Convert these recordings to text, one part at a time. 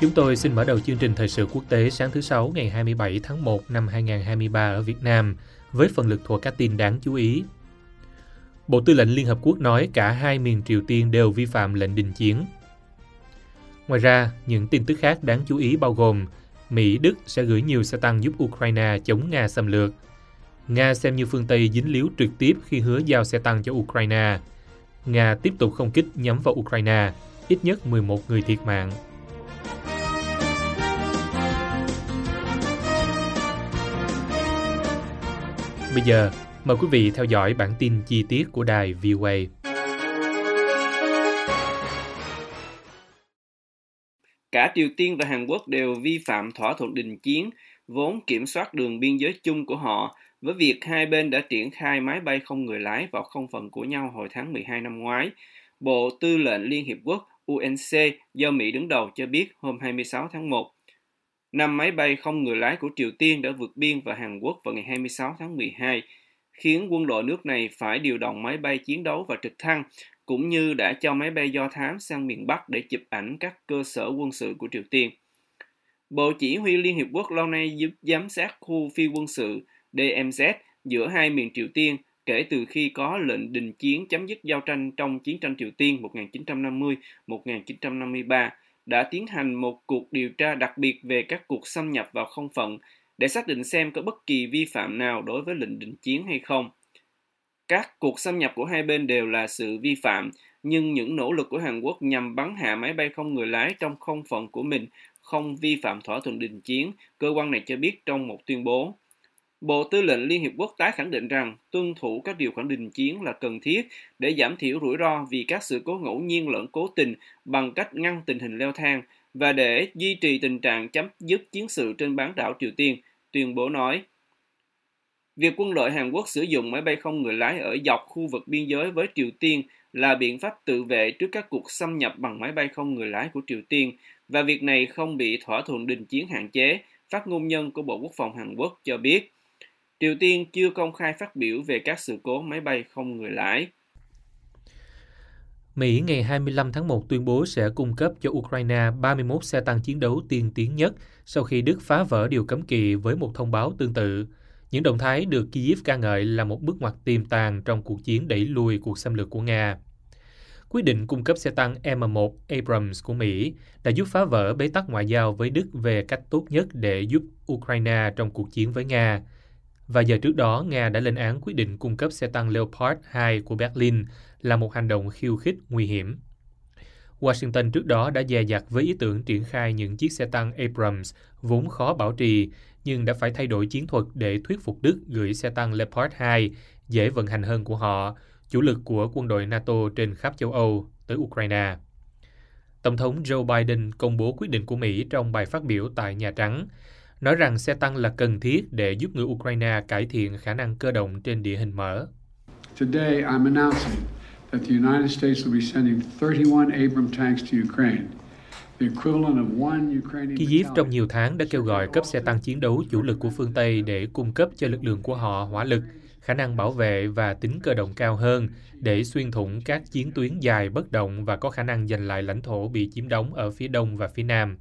Chúng tôi xin mở đầu chương trình thời sự quốc tế sáng thứ Sáu ngày 27 tháng 1 năm 2023 ở Việt Nam với phần lực thuộc các tin đáng chú ý. Bộ Tư lệnh Liên Hợp Quốc nói cả hai miền Triều Tiên đều vi phạm lệnh đình chiến. Ngoài ra, những tin tức khác đáng chú ý bao gồm Mỹ, Đức sẽ gửi nhiều xe tăng giúp Ukraine chống Nga xâm lược. Nga xem như phương Tây dính líu trực tiếp khi hứa giao xe tăng cho Ukraine. Nga tiếp tục không kích nhắm vào Ukraine, ít nhất 11 người thiệt mạng. Bây giờ, mời quý vị theo dõi bản tin chi tiết của đài VOA. Cả Triều Tiên và Hàn Quốc đều vi phạm thỏa thuận đình chiến vốn kiểm soát đường biên giới chung của họ với việc hai bên đã triển khai máy bay không người lái vào không phận của nhau hồi tháng 12 năm ngoái. Bộ Tư lệnh Liên Hiệp Quốc UNC do Mỹ đứng đầu cho biết hôm 26 tháng 1, năm máy bay không người lái của Triều Tiên đã vượt biên vào Hàn Quốc vào ngày 26 tháng 12, khiến quân đội nước này phải điều động máy bay chiến đấu và trực thăng, cũng như đã cho máy bay do thám sang miền Bắc để chụp ảnh các cơ sở quân sự của Triều Tiên. Bộ Chỉ huy Liên Hiệp Quốc lâu nay giúp giám sát khu phi quân sự DMZ giữa hai miền Triều Tiên kể từ khi có lệnh đình chiến chấm dứt giao tranh trong chiến tranh Triều Tiên 1950-1953 đã tiến hành một cuộc điều tra đặc biệt về các cuộc xâm nhập vào không phận để xác định xem có bất kỳ vi phạm nào đối với lệnh đình chiến hay không. Các cuộc xâm nhập của hai bên đều là sự vi phạm, nhưng những nỗ lực của Hàn Quốc nhằm bắn hạ máy bay không người lái trong không phận của mình không vi phạm thỏa thuận đình chiến, cơ quan này cho biết trong một tuyên bố. Bộ Tư lệnh Liên Hiệp Quốc tái khẳng định rằng tuân thủ các điều khoản đình chiến là cần thiết để giảm thiểu rủi ro vì các sự cố ngẫu nhiên lẫn cố tình bằng cách ngăn tình hình leo thang và để duy trì tình trạng chấm dứt chiến sự trên bán đảo Triều Tiên, tuyên bố nói. Việc quân đội Hàn Quốc sử dụng máy bay không người lái ở dọc khu vực biên giới với Triều Tiên là biện pháp tự vệ trước các cuộc xâm nhập bằng máy bay không người lái của Triều Tiên và việc này không bị thỏa thuận đình chiến hạn chế, phát ngôn nhân của Bộ Quốc phòng Hàn Quốc cho biết. Triều Tiên chưa công khai phát biểu về các sự cố máy bay không người lái. Mỹ ngày 25 tháng 1 tuyên bố sẽ cung cấp cho Ukraine 31 xe tăng chiến đấu tiên tiến nhất sau khi Đức phá vỡ điều cấm kỵ với một thông báo tương tự. Những động thái được Kyiv ca ngợi là một bước ngoặt tiềm tàng trong cuộc chiến đẩy lùi cuộc xâm lược của Nga. Quyết định cung cấp xe tăng M1 Abrams của Mỹ đã giúp phá vỡ bế tắc ngoại giao với Đức về cách tốt nhất để giúp Ukraine trong cuộc chiến với Nga. Và giờ trước đó, Nga đã lên án quyết định cung cấp xe tăng Leopard 2 của Berlin là một hành động khiêu khích nguy hiểm. Washington trước đó đã dè dặt với ý tưởng triển khai những chiếc xe tăng Abrams vốn khó bảo trì, nhưng đã phải thay đổi chiến thuật để thuyết phục Đức gửi xe tăng Leopard 2 dễ vận hành hơn của họ, chủ lực của quân đội NATO trên khắp châu Âu tới Ukraine. Tổng thống Joe Biden công bố quyết định của Mỹ trong bài phát biểu tại Nhà Trắng, nói rằng xe tăng là cần thiết để giúp người Ukraine cải thiện khả năng cơ động trên địa hình mở. Today, I'm announcing that the United States will be sending 31 Abram tanks to Ukraine. The equivalent of one Ukrainian Kyiv trong nhiều tháng đã kêu gọi cấp xe tăng chiến đấu chủ lực của phương Tây để cung cấp cho lực lượng của họ hỏa lực, khả năng bảo vệ và tính cơ động cao hơn để xuyên thủng các chiến tuyến dài bất động và có khả năng giành lại lãnh thổ bị chiếm đóng ở phía đông và phía nam.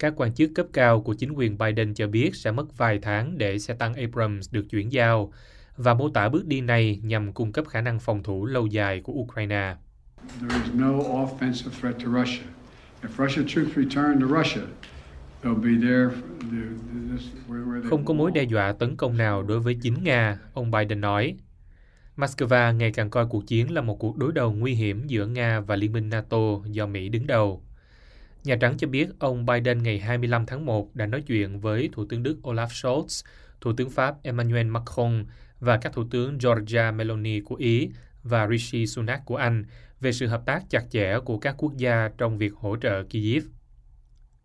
Các quan chức cấp cao của chính quyền Biden cho biết sẽ mất vài tháng để xe tăng Abrams được chuyển giao và mô tả bước đi này nhằm cung cấp khả năng phòng thủ lâu dài của Ukraine. There is no offensive threat to Russia. If Russian troops return to Russia, they'll be there. for the- this- where- where they Không có mối đe dọa tấn công nào đối với chính Nga, ông Biden nói. Moscow ngày càng coi cuộc chiến là một cuộc đối đầu nguy hiểm giữa Nga và Liên minh NATO do Mỹ đứng đầu. Nhà Trắng cho biết ông Biden ngày 25 tháng 1 đã nói chuyện với Thủ tướng Đức Olaf Scholz, Thủ tướng Pháp Emmanuel Macron và các Thủ tướng Giorgia Meloni của Ý và Rishi Sunak của Anh về sự hợp tác chặt chẽ của các quốc gia trong việc hỗ trợ Kyiv.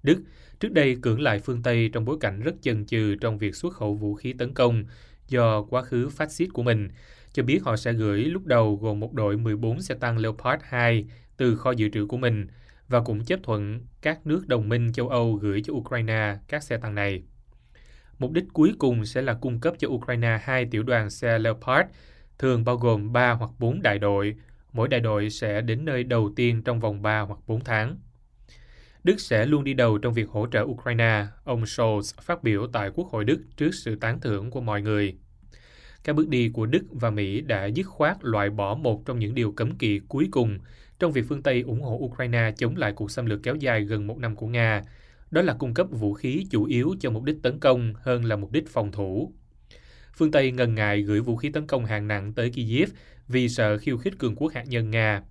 Đức trước đây cưỡng lại phương Tây trong bối cảnh rất chần chừ trong việc xuất khẩu vũ khí tấn công, do quá khứ phát xít của mình, cho biết họ sẽ gửi lúc đầu gồm một đội 14 xe tăng Leopard 2 từ kho dự trữ của mình và cũng chấp thuận các nước đồng minh châu Âu gửi cho Ukraine các xe tăng này. Mục đích cuối cùng sẽ là cung cấp cho Ukraine hai tiểu đoàn xe Leopard, thường bao gồm 3 hoặc 4 đại đội. Mỗi đại đội sẽ đến nơi đầu tiên trong vòng 3 hoặc 4 tháng. Đức sẽ luôn đi đầu trong việc hỗ trợ Ukraine, ông Scholz phát biểu tại Quốc hội Đức trước sự tán thưởng của mọi người. Các bước đi của Đức và Mỹ đã dứt khoát loại bỏ một trong những điều cấm kỵ cuối cùng trong việc phương Tây ủng hộ Ukraine chống lại cuộc xâm lược kéo dài gần một năm của Nga, đó là cung cấp vũ khí chủ yếu cho mục đích tấn công hơn là mục đích phòng thủ. Phương Tây ngần ngại gửi vũ khí tấn công hạng nặng tới Kyiv vì sợ khiêu khích cường quốc hạt nhân Nga.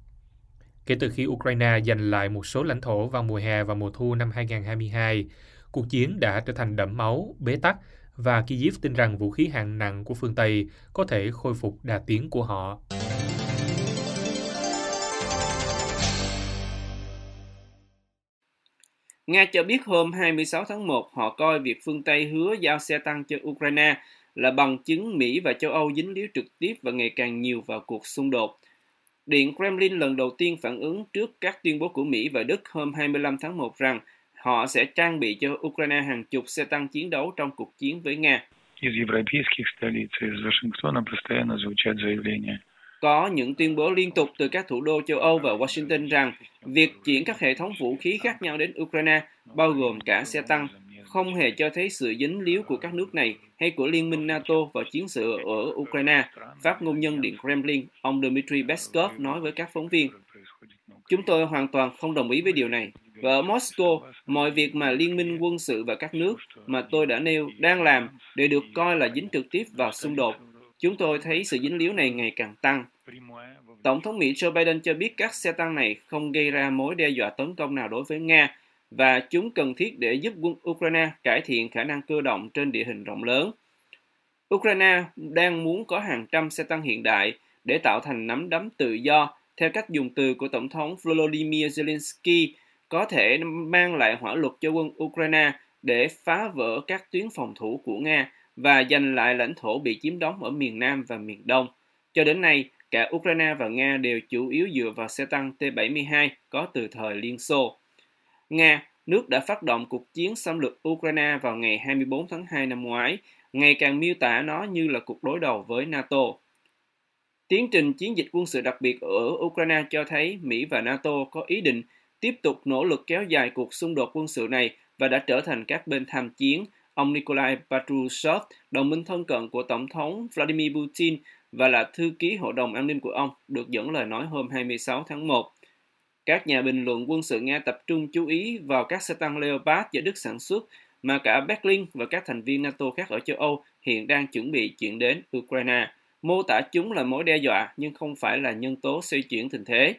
Kể từ khi Ukraine giành lại một số lãnh thổ vào mùa hè và mùa thu năm 2022, cuộc chiến đã trở thành đẫm máu, bế tắc và Kyiv tin rằng vũ khí hạng nặng của phương Tây có thể khôi phục đà tiến của họ. Nga cho biết hôm 26 tháng 1 họ coi việc phương Tây hứa giao xe tăng cho Ukraine là bằng chứng Mỹ và châu Âu dính líu trực tiếp và ngày càng nhiều vào cuộc xung đột. Điện Kremlin lần đầu tiên phản ứng trước các tuyên bố của Mỹ và Đức hôm 25 tháng 1 rằng họ sẽ trang bị cho Ukraine hàng chục xe tăng chiến đấu trong cuộc chiến với Nga. Из европейских столиц, из Вашингтона постоянно звучат заявления. có những tuyên bố liên tục từ các thủ đô châu Âu và Washington rằng việc chuyển các hệ thống vũ khí khác nhau đến Ukraine, bao gồm cả xe tăng, không hề cho thấy sự dính líu của các nước này hay của Liên minh NATO vào chiến sự ở Ukraine, phát ngôn nhân Điện Kremlin, ông Dmitry Peskov nói với các phóng viên. Chúng tôi hoàn toàn không đồng ý với điều này. Và ở Moscow, mọi việc mà Liên minh quân sự và các nước mà tôi đã nêu đang làm đều được coi là dính trực tiếp vào xung đột. Chúng tôi thấy sự dính líu này ngày càng tăng. Tổng thống Mỹ Joe Biden cho biết các xe tăng này không gây ra mối đe dọa tấn công nào đối với Nga và chúng cần thiết để giúp quân Ukraine cải thiện khả năng cơ động trên địa hình rộng lớn. Ukraine đang muốn có hàng trăm xe tăng hiện đại để tạo thành nắm đấm tự do, theo cách dùng từ của Tổng thống Volodymyr Zelensky, có thể mang lại hỏa lực cho quân Ukraine để phá vỡ các tuyến phòng thủ của Nga và giành lại lãnh thổ bị chiếm đóng ở miền Nam và miền Đông. Cho đến nay, cả Ukraine và Nga đều chủ yếu dựa vào xe tăng T-72 có từ thời Liên Xô. Nga, nước đã phát động cuộc chiến xâm lược Ukraine vào ngày 24 tháng 2 năm ngoái, ngày càng miêu tả nó như là cuộc đối đầu với NATO. Tiến trình chiến dịch quân sự đặc biệt ở Ukraine cho thấy Mỹ và NATO có ý định tiếp tục nỗ lực kéo dài cuộc xung đột quân sự này và đã trở thành các bên tham chiến. Ông Nikolai Patrushev, đồng minh thân cận của Tổng thống Vladimir Putin và là thư ký Hội đồng An ninh của ông, được dẫn lời nói hôm 26 tháng 1. Các nhà bình luận quân sự Nga tập trung chú ý vào các xe tăng Leopard do Đức sản xuất mà cả Berlin và các thành viên NATO khác ở châu Âu hiện đang chuẩn bị chuyển đến Ukraine. Mô tả chúng là mối đe dọa nhưng không phải là nhân tố xoay chuyển tình thế.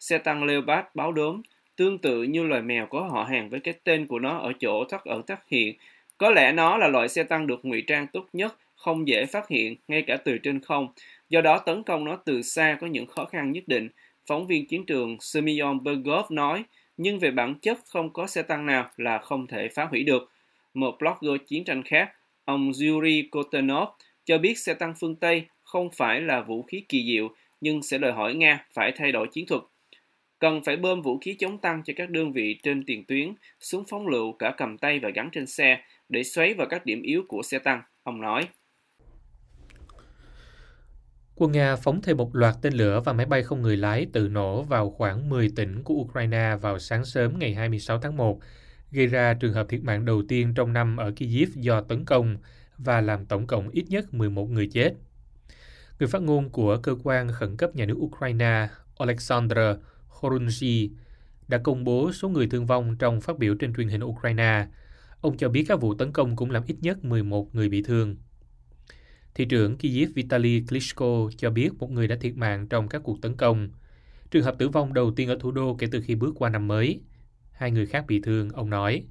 Xe tăng Leopard báo đốm, tương tự như loài mèo có họ hàng với cái tên của nó ở chỗ thoát ẩn thoát hiện. Có lẽ nó là loại xe tăng được ngụy trang tốt nhất, không dễ phát hiện ngay cả từ trên không. Do đó tấn công nó từ xa có những khó khăn nhất định. Phóng viên chiến trường Semyon Bergov nói, nhưng về bản chất không có xe tăng nào là không thể phá hủy được. Một blogger chiến tranh khác, ông Yuri Kotenov, cho biết xe tăng phương Tây không phải là vũ khí kỳ diệu, nhưng sẽ đòi hỏi Nga phải thay đổi chiến thuật. Cần phải bơm vũ khí chống tăng cho các đơn vị trên tiền tuyến, súng phóng lựu cả cầm tay và gắn trên xe để xoáy vào các điểm yếu của xe tăng, ông nói. Quân Nga phóng thêm một loạt tên lửa và máy bay không người lái tự nổ vào khoảng 10 tỉnh của Ukraine vào sáng sớm ngày 26 tháng 1, gây ra trường hợp thiệt mạng đầu tiên trong năm ở Kyiv do tấn công và làm tổng cộng ít nhất 11 người chết. Người phát ngôn của cơ quan khẩn cấp nhà nước Ukraine Alexander Horunji đã công bố số người thương vong trong phát biểu trên truyền hình Ukraine. Ông cho biết các vụ tấn công cũng làm ít nhất 11 người bị thương. Thị trưởng Kyiv Vitaly Klitschko cho biết một người đã thiệt mạng trong các cuộc tấn công. Trường hợp tử vong đầu tiên ở thủ đô kể từ khi bước qua năm mới. Hai người khác bị thương, ông nói.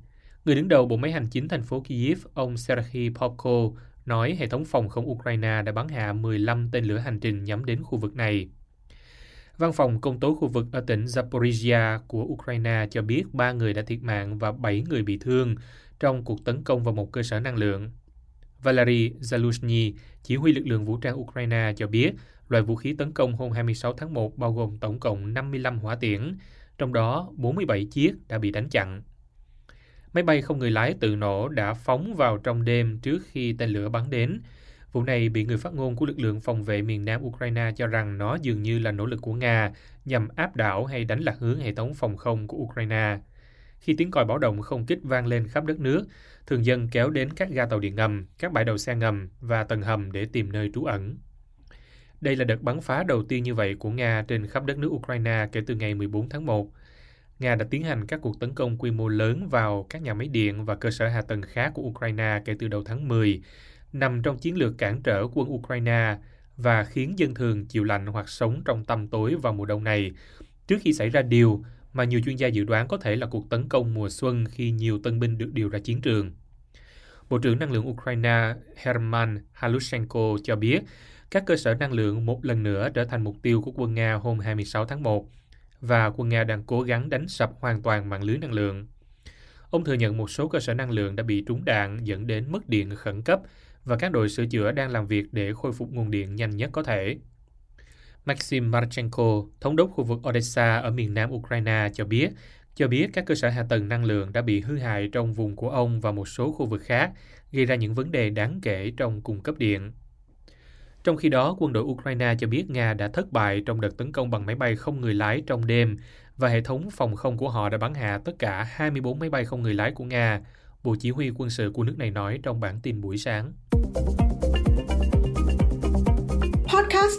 Người đứng đầu bộ máy hành chính thành phố Kyiv, ông Serhiy Popko, nói hệ thống phòng không Ukraine đã bắn hạ 15 tên lửa hành trình nhắm đến khu vực này. Văn phòng công tố khu vực ở tỉnh Zaporizhia của Ukraine cho biết ba người đã thiệt mạng và 7 người bị thương trong cuộc tấn công vào một cơ sở năng lượng. Valery Zaluzhny, chỉ huy lực lượng vũ trang Ukraine cho biết loại vũ khí tấn công hôm 26 tháng 1 bao gồm tổng cộng 55 hỏa tiễn, trong đó 47 chiếc đã bị đánh chặn. Máy bay không người lái tự nổ đã phóng vào trong đêm trước khi tên lửa bắn đến. Vụ này bị người phát ngôn của lực lượng phòng vệ miền Nam Ukraine cho rằng nó dường như là nỗ lực của Nga nhằm áp đảo hay đánh lạc hướng hệ thống phòng không của Ukraine. Khi tiếng còi báo động không kích vang lên khắp đất nước, thường dân kéo đến các ga tàu điện ngầm, các bãi đậu xe ngầm và tầng hầm để tìm nơi trú ẩn. Đây là đợt bắn phá đầu tiên như vậy của Nga trên khắp đất nước Ukraine kể từ ngày 14 tháng 1. Nga đã tiến hành các cuộc tấn công quy mô lớn vào các nhà máy điện và cơ sở hạ tầng khác của Ukraine kể từ đầu tháng 10, nằm trong chiến lược cản trở quân Ukraine và khiến dân thường chịu lạnh hoặc sống trong tăm tối vào mùa đông này, trước khi xảy ra điều mà nhiều chuyên gia dự đoán có thể là cuộc tấn công mùa xuân khi nhiều tân binh được điều ra chiến trường. Bộ trưởng Năng lượng Ukraine Herman Halushenko cho biết, các cơ sở năng lượng một lần nữa trở thành mục tiêu của quân Nga hôm 26 tháng 1 và quân Nga đang cố gắng đánh sập hoàn toàn mạng lưới năng lượng. Ông thừa nhận một số cơ sở năng lượng đã bị trúng đạn dẫn đến mất điện khẩn cấp và các đội sửa chữa đang làm việc để khôi phục nguồn điện nhanh nhất có thể. Maxim Marchenko, thống đốc khu vực Odessa ở miền nam Ukraine cho biết, cho biết các cơ sở hạ tầng năng lượng đã bị hư hại trong vùng của ông và một số khu vực khác, gây ra những vấn đề đáng kể trong cung cấp điện. Trong khi đó, quân đội Ukraine cho biết Nga đã thất bại trong đợt tấn công bằng máy bay không người lái trong đêm và hệ thống phòng không của họ đã bắn hạ tất cả 24 máy bay không người lái của Nga, Bộ Chỉ huy quân sự của nước này nói trong bản tin buổi sáng.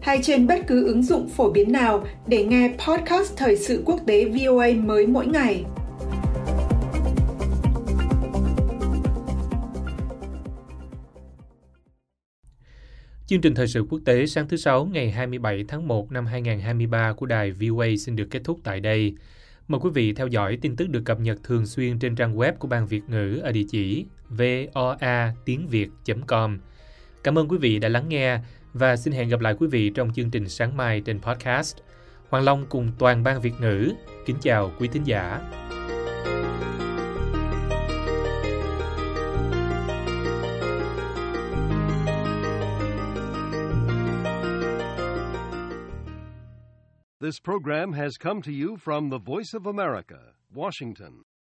hay trên bất cứ ứng dụng phổ biến nào để nghe podcast Thời sự quốc tế VOA mới mỗi ngày. Chương trình thời sự quốc tế sáng thứ Sáu, ngày 27 tháng 1 năm 2023 của đài VOA xin được kết thúc tại đây. Mời quý vị theo dõi tin tức được cập nhật thường xuyên trên trang web của Ban Việt ngữ ở địa chỉ voa tiếng việt.com. Cảm ơn quý vị đã lắng nghe và xin hẹn gặp lại quý vị trong chương trình sáng mai trên podcast. Hoàng Long cùng toàn ban Việt ngữ kính chào quý thính giả. This program has come to you from the Voice of America, Washington.